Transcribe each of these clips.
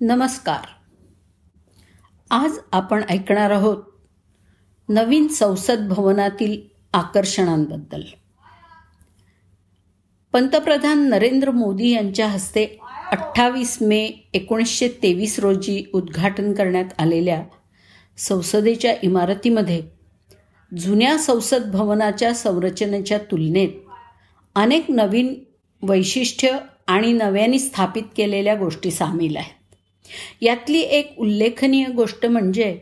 नमस्कार. आज आपण ऐकणार आहोत नवीन संसद भवनातील आकर्षणांबद्दल. पंतप्रधान नरेंद्र मोदी यांच्या हस्ते अठ्ठावीस मे एकोणीसशे तेवीस रोजी उद्घाटन करण्यात आलेल्या संसदेच्या इमारतीमध्ये जुन्या संसद भवनाच्या संरचनेच्या तुलनेत अनेक नवीन वैशिष्ट्य आणि नव्याने स्थापित केलेल्या गोष्टी सामील आहेत. यातली एक उल्लेखनीय गोष्ट म्हणजे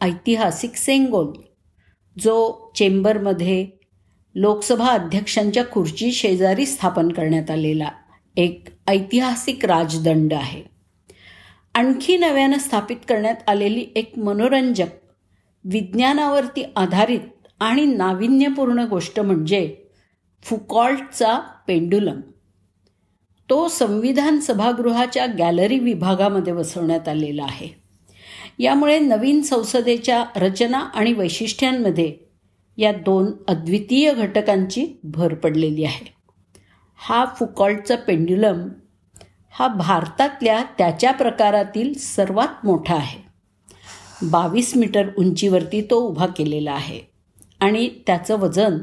ऐतिहासिक सेंगोल जो चेंबरमध्ये लोकसभा अध्यक्षांच्या खुर्ची शेजारी स्थापन करण्यात आलेला एक ऐतिहासिक राजदंड आहे. आणखी नव्यानं स्थापित करण्यात आलेली एक मनोरंजक विज्ञानावरती आधारित आणि नाविन्यपूर्ण गोष्ट म्हणजे फुकॉल्टचा पेंडुलम. तो संविधान सभागृहाच्या गॅलरी विभागामध्ये बसवण्यात आलेला आहे. यामुळे नवीन संसदेच्या रचना आणि वैशिष्ट्यांमध्ये या दोन अद्वितीय घटकांची भर पडलेली आहे. हा फुकॉल्टचा पेंड्युलम हा भारतातल्या त्याच्या प्रकारातील सर्वात मोठा आहे. बावीस मीटर उंचीवरती तो उभा केलेला आहे आणि त्याचं वजन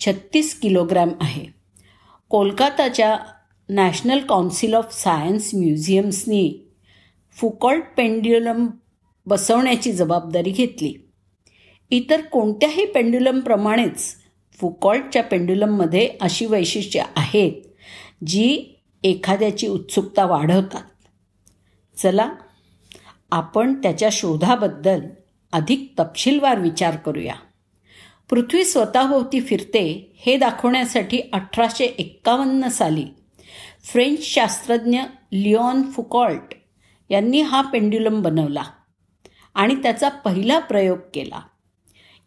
छत्तीस किलोग्रॅम आहे. कोलकाताच्या नॅशनल काउन्सिल ऑफ सायन्स म्युझियम्सनी फुकॉल्ट पेंड्युलम बसवण्याची जबाबदारी घेतली. इतर कोणत्याही पेंड्युलमप्रमाणेच फुकॉल्टच्या पेंड्युलममध्ये अशी वैशिष्ट्ये आहेत जी एखाद्याची उत्सुकता वाढवतात. चला आपण त्याच्या शोधाबद्दल अधिक तपशीलवार विचार करूया. पृथ्वी स्वतःभोवती फिरते हे दाखवण्यासाठी अठराशे एक्कावन्न साली फ्रेंच शास्त्रज्ञ लिओन फुकॉल्ट यांनी हा पेंड्युलम बनवला आणि त्याचा पहिला प्रयोग केला.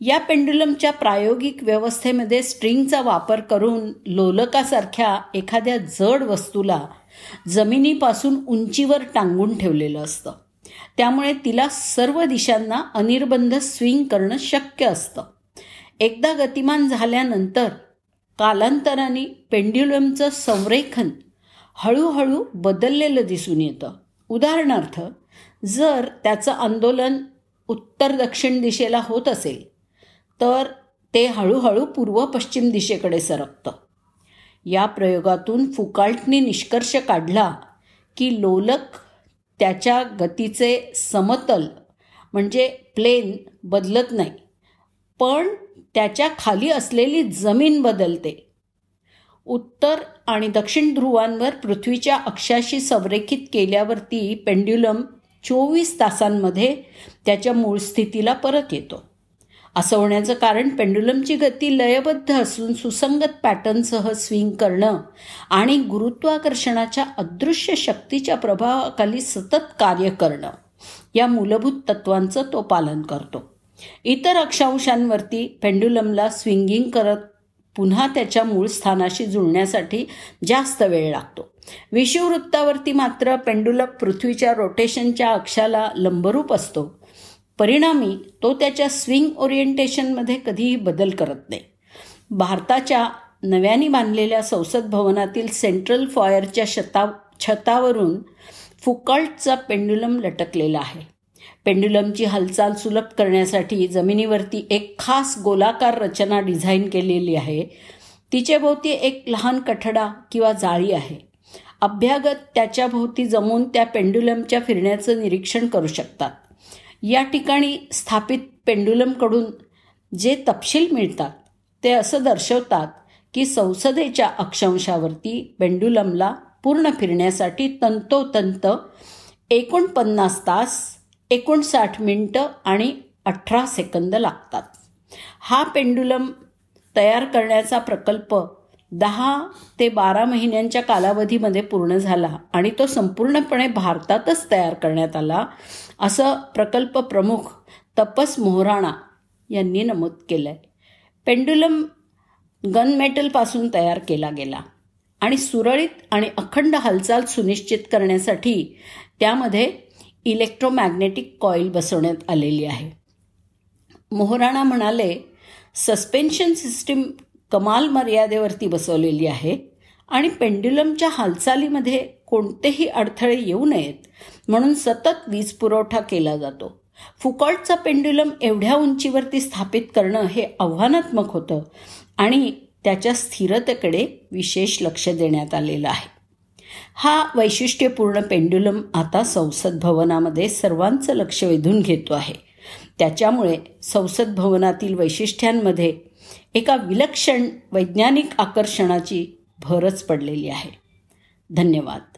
या पेंड्युलमच्या प्रायोगिक व्यवस्थेमध्ये स्ट्रिंगचा वापर करून लोलकासारख्या एखाद्या जड वस्तूला जमिनीपासून उंचीवर टांगून ठेवलेलं असतं. त्यामुळे तिला सर्व दिशांना अनिर्बंध स्विंग करणं शक्य असतं. एकदा गतिमान झाल्यानंतर कालांतराने पेंड्युलमचं संरेखन हळूहळू बदललेलं दिसून येतं. उदाहरणार्थ जर त्याचं आंदोलन उत्तर दक्षिण दिशेला होत असेल तर ते हळूहळू पूर्व पश्चिम दिशेकडे सरकतं. या प्रयोगातून फुकाल्टनी निष्कर्ष काढला की लोलक त्याच्या गतीचे समतल म्हणजे प्लेन बदलत नाही. पण त्याच्याखाली असलेली जमीन बदलते. उत्तर आणि दक्षिण ध्रुवांवर पृथ्वीच्या अक्षाशी संरेखित केल्यावरती पेंड्युलम चोवीस तासांमध्ये त्याच्या मूळ स्थितीला परत येतो. असं होण्याचं कारण पेंडुलमची गती लयबद्ध असून सुसंगत पॅटर्नसह स्विंग करणं आणि गुरुत्वाकर्षणाच्या अदृश्य शक्तीच्या प्रभावाखाली सतत कार्य करणं या मूलभूत तत्वांचं तो पालन करतो. इतर अक्षांशांवरती पेंडुलमला स्विंगिंग करत पुन्हा त्याच्या मूळ स्थानाशी जुळण्यासाठी जास्त वेळ लागतो. विषुववृत्तावरती मात्र पेंडुलम पृथ्वीच्या रोटेशनच्या अक्षाला लंबरूप असतो. परिणामी तो त्याच्या स्विंग ओरिएंटेशनमध्ये कधीही बदल करत नाही. भारताच्या नव्याने बांधलेल्या संसद भवनातील सेंट्रल फॉयरच्या शता छतावरून फुकल्टचा पेंडुलम लटकलेला आहे. पेंड्युलमची हालचाल सुलभ करण्यासाठी जमिनीवरती एक खास गोलाकार रचना डिझाईन केलेली आहे. तिच्याभोवती एक लहान कठडा किंवा जाळी आहे. अभ्यागत त्याच्याभोवती जमून त्या पेंड्युलमच्या फिरण्याचं निरीक्षण करू शकतात. या ठिकाणी स्थापित पेंडुलमकडून जे तपशील मिळतात ते असं दर्शवतात की संसदेच्या अक्षांशावरती पेंडुलमला पूर्ण फिरण्यासाठी तंतोतंत एकोणपन्नास तास एकोणसाठ मिनटं आणि अठरा सेकंद लागतात. हा पेंडुलम तयार करण्याचा प्रकल्प दहा ते बारा महिन्यांच्या कालावधीमध्ये पूर्ण झाला आणि तो संपूर्णपणे भारतातच तयार करण्यात आला असं प्रकल्प प्रमुख तपस मोहराणा यांनी नमूद केलं आहे पेंडुलम गन मेटलपासून तयार केला गेला आणि सुरळीत आणि अखंड हालचाल सुनिश्चित करण्यासाठी त्यामध्ये इलेक्ट्रोमॅग्नेटिक कॉईल बसवण्यात आलेली आहे. मोहराणा म्हणाले सस्पेन्शन सिस्टीम कमाल मर्यादेवरती बसवलेली आहे आणि पेंड्युलमच्या हालचालीमध्ये कोणतेही अडथळे येऊ नयेत म्हणून सतत वीज पुरवठा केला जातो. फुकॉल्टचा पेंड्युलम एवढ्या उंचीवरती स्थापित करणं हे आव्हानात्मक होतं आणि त्याच्या स्थिरतेकडे विशेष लक्ष देण्यात आलेलं आहे. हा वैशिष्ट्यपूर्ण पेंडुलम आता संसद भवनामध्ये सर्वांचं लक्ष वेधून घेतो आहे. त्याच्यामुळे संसद भवनातील वैशिष्ट्यांमध्ये एका विलक्षण वैज्ञानिक आकर्षणाची भरच पडलेली आहे. धन्यवाद.